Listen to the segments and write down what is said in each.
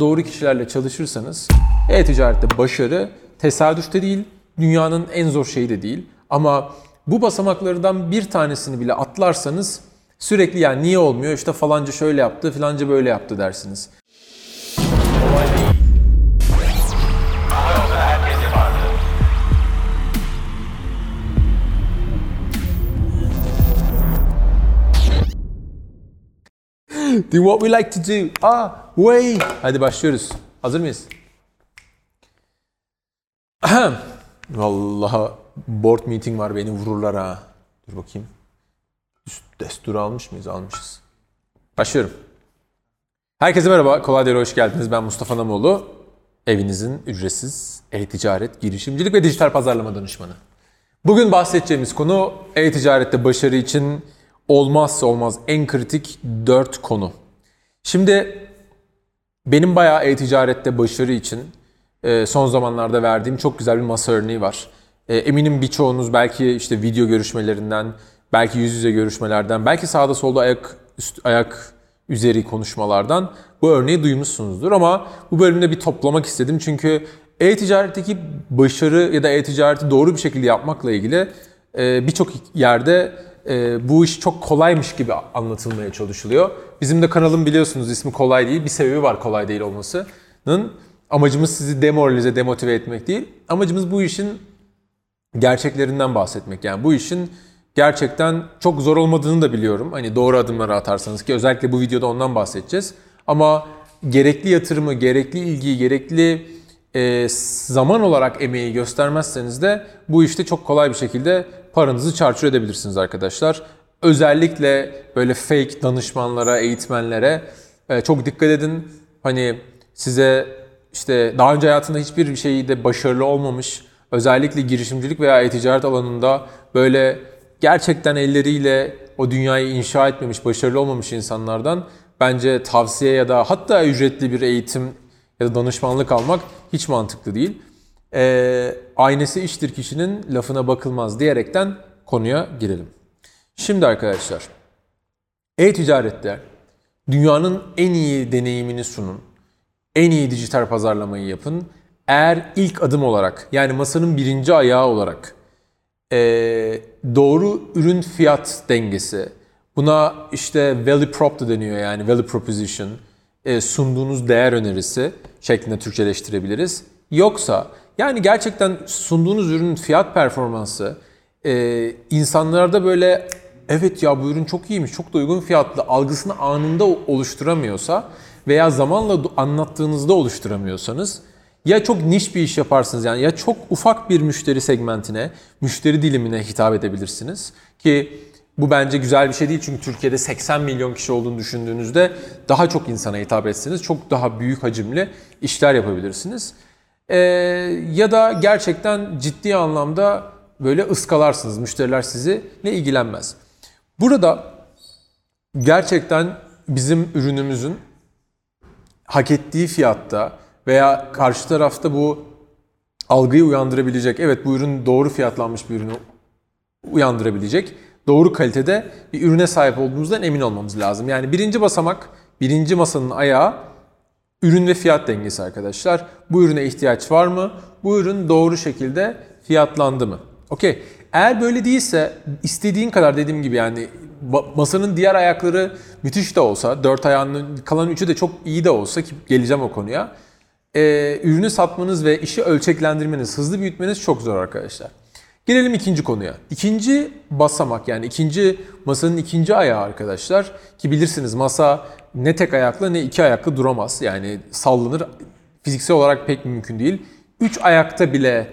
Doğru kişilerle çalışırsanız e-ticarette başarı tesadüfte değil, dünyanın en zor şeyi de değil. Ama bu basamaklardan bir tanesini bile atlarsanız sürekli yani niye olmuyor işte falanca şöyle yaptı filanca böyle yaptı dersiniz. Do what we like to do. Ah, way. Hadi başlıyoruz. Hazır mıyız? Vallahi board meeting var beni vururlar ha. Dur bakayım. Üst desturu almış mıyız? Almışız. Başlıyorum. Herkese merhaba. Kolay hoş geldiniz. Ben Mustafa Namoğlu. Evinizin ücretsiz e-ticaret, girişimcilik ve dijital pazarlama danışmanı. Bugün bahsedeceğimiz konu e-ticarette başarı için olmazsa olmaz en kritik 4 konu. Şimdi benim bayağı e-ticarette başarı için e, son zamanlarda verdiğim çok güzel bir masa örneği var. E, eminim birçoğunuz belki işte video görüşmelerinden, belki yüz yüze görüşmelerden, belki sağda solda ayak üst, ayak üzeri konuşmalardan bu örneği duymuşsunuzdur ama bu bölümde bir toplamak istedim çünkü e-ticaretteki başarı ya da e-ticareti doğru bir şekilde yapmakla ilgili e, birçok yerde e, bu iş çok kolaymış gibi anlatılmaya çalışılıyor. Bizim de kanalım biliyorsunuz ismi kolay değil. Bir sebebi var kolay değil olmasının. Amacımız sizi demoralize, demotive etmek değil. Amacımız bu işin gerçeklerinden bahsetmek. Yani bu işin gerçekten çok zor olmadığını da biliyorum. Hani doğru adımları atarsanız ki özellikle bu videoda ondan bahsedeceğiz. Ama gerekli yatırımı, gerekli ilgiyi, gerekli e, zaman olarak emeği göstermezseniz de bu işte çok kolay bir şekilde paranızı çarçur edebilirsiniz arkadaşlar. Özellikle böyle fake danışmanlara, eğitmenlere e, çok dikkat edin. Hani size işte daha önce hayatında hiçbir şeyde başarılı olmamış, özellikle girişimcilik veya e-ticaret alanında böyle gerçekten elleriyle o dünyayı inşa etmemiş, başarılı olmamış insanlardan bence tavsiye ya da hatta ücretli bir eğitim ya da danışmanlık almak hiç mantıklı değil. E, aynesi iştir kişinin lafına bakılmaz diyerekten konuya girelim. Şimdi arkadaşlar, e-ticarette dünyanın en iyi deneyimini sunun, en iyi dijital pazarlamayı yapın. Eğer ilk adım olarak yani masanın birinci ayağı olarak e, doğru ürün fiyat dengesi, buna işte value prop da deniyor yani value proposition, e, sunduğunuz değer önerisi şeklinde Türkçeleştirebiliriz. Yoksa yani gerçekten sunduğunuz ürünün fiyat performansı e, insanlarda böyle evet ya bu ürün çok iyiymiş, çok da uygun fiyatlı algısını anında oluşturamıyorsa veya zamanla anlattığınızda oluşturamıyorsanız ya çok niş bir iş yaparsınız yani ya çok ufak bir müşteri segmentine, müşteri dilimine hitap edebilirsiniz ki bu bence güzel bir şey değil çünkü Türkiye'de 80 milyon kişi olduğunu düşündüğünüzde daha çok insana hitap etsiniz. Çok daha büyük hacimli işler yapabilirsiniz. Ee, ya da gerçekten ciddi anlamda böyle ıskalarsınız. Müşteriler sizi ne ilgilenmez. Burada gerçekten bizim ürünümüzün hak ettiği fiyatta veya karşı tarafta bu algıyı uyandırabilecek, evet bu ürün doğru fiyatlanmış bir ürünü uyandırabilecek doğru kalitede bir ürüne sahip olduğumuzdan emin olmamız lazım. Yani birinci basamak, birinci masanın ayağı ürün ve fiyat dengesi arkadaşlar. Bu ürüne ihtiyaç var mı? Bu ürün doğru şekilde fiyatlandı mı? Okey. Eğer böyle değilse istediğin kadar dediğim gibi yani masanın diğer ayakları müthiş de olsa, dört ayağının kalan üçü de çok iyi de olsa ki geleceğim o konuya. E, ürünü satmanız ve işi ölçeklendirmeniz, hızlı büyütmeniz çok zor arkadaşlar. Gelelim ikinci konuya. İkinci basamak yani ikinci masanın ikinci ayağı arkadaşlar ki bilirsiniz masa ne tek ayaklı ne iki ayaklı duramaz. Yani sallanır fiziksel olarak pek mümkün değil. Üç ayakta bile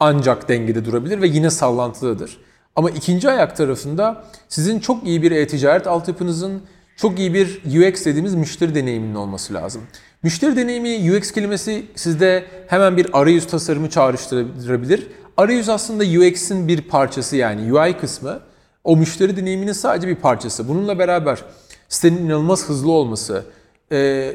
ancak dengede durabilir ve yine sallantılıdır. Ama ikinci ayak tarafında sizin çok iyi bir e-ticaret altyapınızın, çok iyi bir UX dediğimiz müşteri deneyiminin olması lazım. Müşteri deneyimi UX kelimesi sizde hemen bir arayüz tasarımı çağrıştırabilir Arayüz aslında UX'in bir parçası yani UI kısmı. O müşteri deneyiminin sadece bir parçası. Bununla beraber sitenin inanılmaz hızlı olması, e,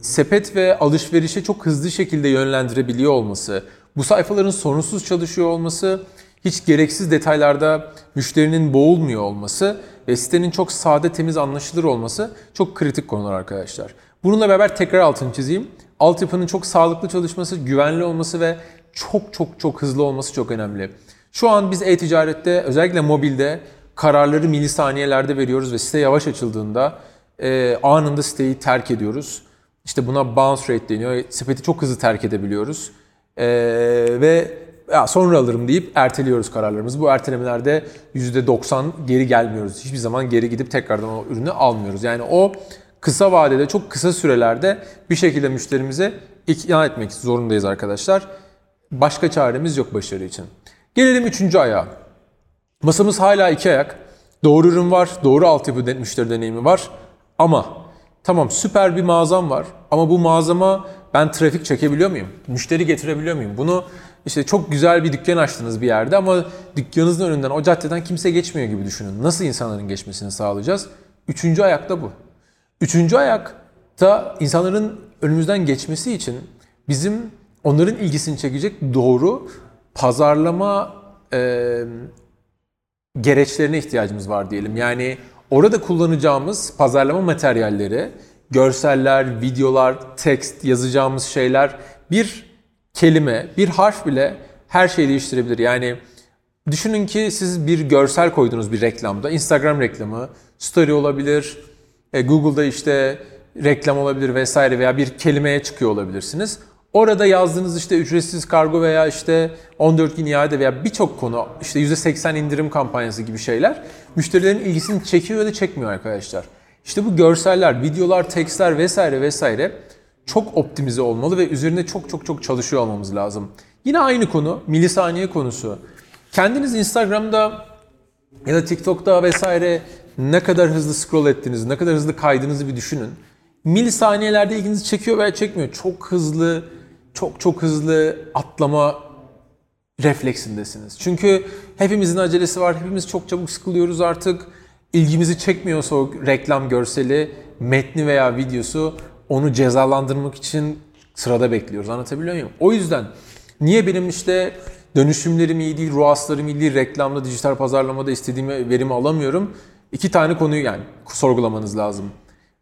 sepet ve alışverişe çok hızlı şekilde yönlendirebiliyor olması, bu sayfaların sorunsuz çalışıyor olması, hiç gereksiz detaylarda müşterinin boğulmuyor olması ve sitenin çok sade, temiz, anlaşılır olması çok kritik konular arkadaşlar. Bununla beraber tekrar altını çizeyim. Altyapının çok sağlıklı çalışması, güvenli olması ve çok çok çok hızlı olması çok önemli. Şu an biz e-ticarette özellikle mobilde kararları milisaniyelerde veriyoruz ve site yavaş açıldığında e, anında siteyi terk ediyoruz. İşte buna bounce rate deniyor. Sepeti çok hızlı terk edebiliyoruz. E, ve ya sonra alırım deyip erteliyoruz kararlarımızı. Bu ertelemelerde %90 geri gelmiyoruz. Hiçbir zaman geri gidip tekrardan o ürünü almıyoruz. Yani o kısa vadede, çok kısa sürelerde bir şekilde müşterimize ikna etmek zorundayız arkadaşlar. Başka çaremiz yok başarı için. Gelelim üçüncü ayağa. Masamız hala iki ayak. Doğru ürün var, doğru altyapı müşteri deneyimi var. Ama tamam süper bir mağazam var ama bu mağazama ben trafik çekebiliyor muyum? Müşteri getirebiliyor muyum? Bunu işte çok güzel bir dükkan açtınız bir yerde ama dükkanınızın önünden o caddeden kimse geçmiyor gibi düşünün. Nasıl insanların geçmesini sağlayacağız? Üçüncü ayak da bu. Üçüncü ayakta insanların önümüzden geçmesi için bizim onların ilgisini çekecek doğru pazarlama e, gereçlerine ihtiyacımız var diyelim. Yani orada kullanacağımız pazarlama materyalleri, görseller, videolar, tekst, yazacağımız şeyler bir kelime, bir harf bile her şeyi değiştirebilir. Yani düşünün ki siz bir görsel koydunuz bir reklamda. Instagram reklamı, story olabilir, e, Google'da işte reklam olabilir vesaire veya bir kelimeye çıkıyor olabilirsiniz. Orada yazdığınız işte ücretsiz kargo veya işte 14 gün iade veya birçok konu işte %80 indirim kampanyası gibi şeyler müşterilerin ilgisini çekiyor ya da çekmiyor arkadaşlar. İşte bu görseller, videolar, tekstler vesaire vesaire çok optimize olmalı ve üzerinde çok çok çok çalışıyor olmamız lazım. Yine aynı konu milisaniye konusu. Kendiniz Instagram'da ya da TikTok'ta vesaire ne kadar hızlı scroll ettiğinizi, ne kadar hızlı kaydığınızı bir düşünün. Milisaniyelerde ilginizi çekiyor veya çekmiyor. Çok hızlı, çok çok hızlı atlama refleksindesiniz. Çünkü hepimizin acelesi var, hepimiz çok çabuk sıkılıyoruz artık. İlgimizi çekmiyorsa o reklam görseli, metni veya videosu onu cezalandırmak için sırada bekliyoruz. Anlatabiliyor muyum? O yüzden niye benim işte dönüşümlerim iyi değil, ruhaslarım iyi değil, reklamda, dijital pazarlamada istediğim verimi alamıyorum? İki tane konuyu yani sorgulamanız lazım.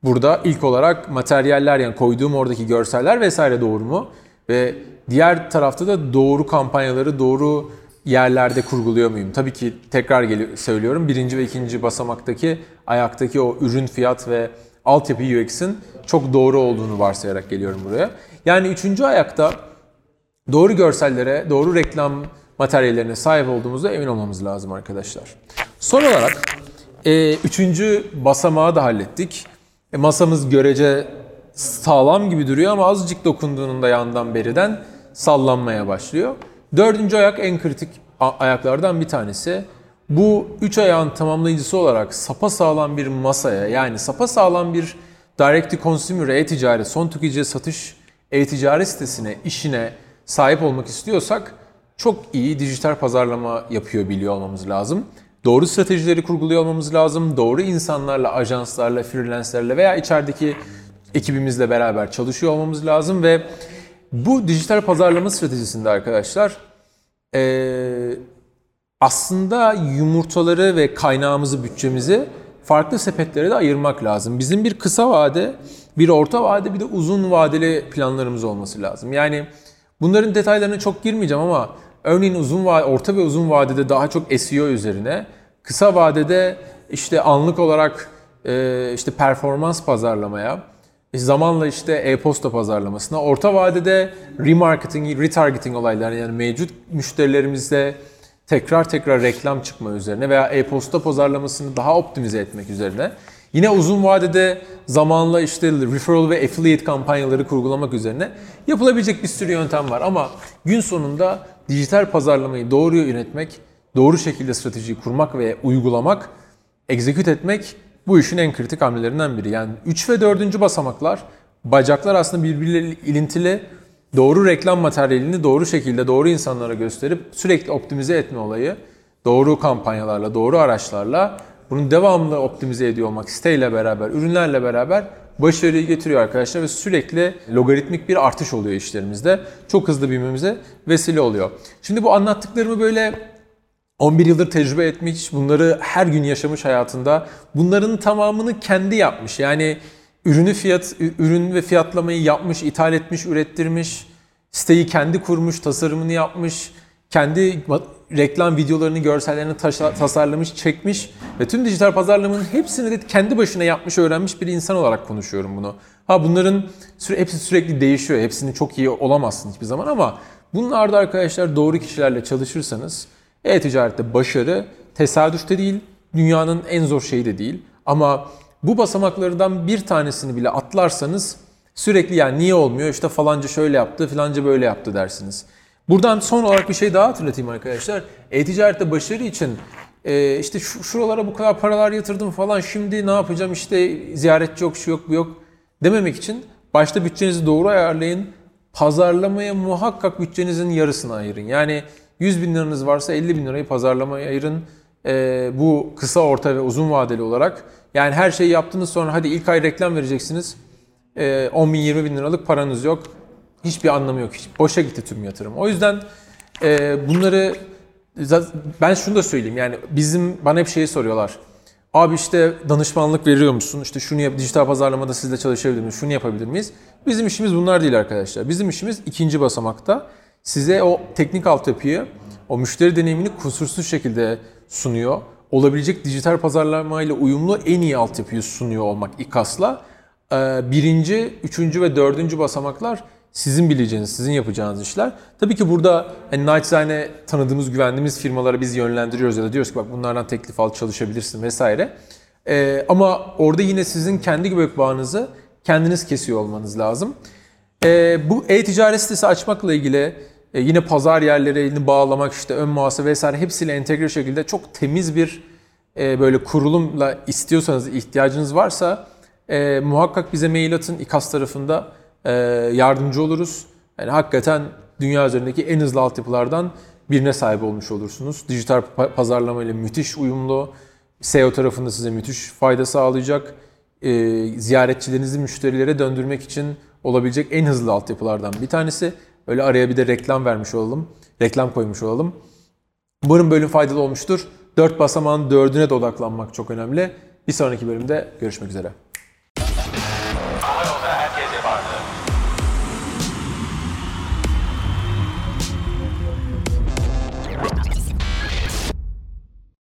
Burada ilk olarak materyaller yani koyduğum oradaki görseller vesaire doğru mu? Ve diğer tarafta da doğru kampanyaları doğru yerlerde kurguluyor muyum? Tabii ki tekrar geliyor, söylüyorum. Birinci ve ikinci basamaktaki ayaktaki o ürün fiyat ve altyapı UX'in çok doğru olduğunu varsayarak geliyorum buraya. Yani üçüncü ayakta doğru görsellere, doğru reklam materyallerine sahip olduğumuzda emin olmamız lazım arkadaşlar. Son olarak e, üçüncü basamağı da hallettik. E, masamız görece sağlam gibi duruyor ama azıcık dokunduğunda yandan beriden sallanmaya başlıyor. Dördüncü ayak en kritik ayaklardan bir tanesi. Bu üç ayağın tamamlayıcısı olarak sapa sağlam bir masaya yani sapa sağlam bir direct to consumer e-ticaret, son tüketiciye satış e-ticaret sitesine, işine sahip olmak istiyorsak çok iyi dijital pazarlama yapıyor biliyor olmamız lazım. Doğru stratejileri kurguluyor olmamız lazım. Doğru insanlarla, ajanslarla, freelancerlerle veya içerideki ekibimizle beraber çalışıyor olmamız lazım ve bu dijital pazarlama stratejisinde arkadaşlar ee, aslında yumurtaları ve kaynağımızı, bütçemizi farklı sepetlere de ayırmak lazım. Bizim bir kısa vade, bir orta vade, bir de uzun vadeli planlarımız olması lazım. Yani bunların detaylarına çok girmeyeceğim ama örneğin uzun vade, orta ve uzun vadede daha çok SEO üzerine, kısa vadede işte anlık olarak e, işte performans pazarlamaya, zamanla işte e-posta pazarlamasına, orta vadede remarketing, retargeting olayları yani mevcut müşterilerimizle tekrar tekrar reklam çıkma üzerine veya e-posta pazarlamasını daha optimize etmek üzerine. Yine uzun vadede zamanla işte referral ve affiliate kampanyaları kurgulamak üzerine yapılabilecek bir sürü yöntem var ama gün sonunda dijital pazarlamayı doğru yönetmek, doğru şekilde stratejiyi kurmak ve uygulamak, execute etmek bu işin en kritik hamlelerinden biri. Yani 3 ve 4. basamaklar, bacaklar aslında birbirleriyle ilintili doğru reklam materyalini doğru şekilde doğru insanlara gösterip sürekli optimize etme olayı doğru kampanyalarla, doğru araçlarla bunu devamlı optimize ediyor olmak siteyle beraber, ürünlerle beraber başarıyı getiriyor arkadaşlar ve sürekli logaritmik bir artış oluyor işlerimizde. Çok hızlı büyümemize vesile oluyor. Şimdi bu anlattıklarımı böyle 11 yıldır tecrübe etmiş, bunları her gün yaşamış hayatında. Bunların tamamını kendi yapmış. Yani ürünü fiyat ürün ve fiyatlamayı yapmış, ithal etmiş, ürettirmiş, siteyi kendi kurmuş, tasarımını yapmış, kendi reklam videolarını, görsellerini tasarlamış, çekmiş ve tüm dijital pazarlamanın hepsini de kendi başına yapmış, öğrenmiş bir insan olarak konuşuyorum bunu. Ha bunların süre, hepsi sürekli değişiyor. Hepsinin çok iyi olamazsın hiçbir zaman ama bunlarda arkadaşlar doğru kişilerle çalışırsanız e-ticarette başarı tesadüfte değil, dünyanın en zor şeyi de değil. Ama bu basamaklardan bir tanesini bile atlarsanız sürekli yani niye olmuyor işte falanca şöyle yaptı filanca böyle yaptı dersiniz. Buradan son olarak bir şey daha hatırlatayım arkadaşlar. E-ticarette başarı için e, işte şu, şuralara bu kadar paralar yatırdım falan şimdi ne yapacağım işte ziyaretçi yok şu yok bu yok dememek için başta bütçenizi doğru ayarlayın. Pazarlamaya muhakkak bütçenizin yarısını ayırın. Yani 100 bin liranız varsa 50 bin lirayı pazarlamaya ayırın. E, bu kısa, orta ve uzun vadeli olarak. Yani her şeyi yaptınız sonra hadi ilk ay reklam vereceksiniz. E, 10 bin 20 bin liralık paranız yok. Hiçbir anlamı yok. Hiç, boşa gitti tüm yatırım. O yüzden e, bunları ben şunu da söyleyeyim. Yani bizim bana hep şeyi soruyorlar. Abi işte danışmanlık veriyor musun? İşte şunu yap, dijital pazarlamada sizle çalışabilir miyiz? Şunu yapabilir miyiz? Bizim işimiz bunlar değil arkadaşlar. Bizim işimiz ikinci basamakta. Size o teknik altyapıyı, o müşteri deneyimini kusursuz şekilde sunuyor. Olabilecek dijital pazarlamayla uyumlu en iyi altyapıyı sunuyor olmak İKAS'la. Birinci, üçüncü ve dördüncü basamaklar sizin bileceğiniz, sizin yapacağınız işler. Tabii ki burada hani naçizane tanıdığımız, güvendiğimiz firmalara biz yönlendiriyoruz ya da diyoruz ki bak bunlardan teklif al çalışabilirsin vesaire. Ee, ama orada yine sizin kendi göbek bağınızı kendiniz kesiyor olmanız lazım. Ee, bu e-ticaret sitesi açmakla ilgili e, yine pazar yerlerini bağlamak, işte ön muhasebe vesaire hepsiyle entegre şekilde çok temiz bir e, böyle kurulumla istiyorsanız, ihtiyacınız varsa e, muhakkak bize mail atın İKAS tarafında yardımcı oluruz. Yani hakikaten dünya üzerindeki en hızlı altyapılardan birine sahip olmuş olursunuz. Dijital pazarlama ile müthiş uyumlu. SEO tarafında size müthiş fayda sağlayacak. E, ziyaretçilerinizi müşterilere döndürmek için olabilecek en hızlı altyapılardan bir tanesi. Öyle araya bir de reklam vermiş olalım. Reklam koymuş olalım. Umarım bölüm faydalı olmuştur. Dört basamağın dördüne de odaklanmak çok önemli. Bir sonraki bölümde görüşmek üzere.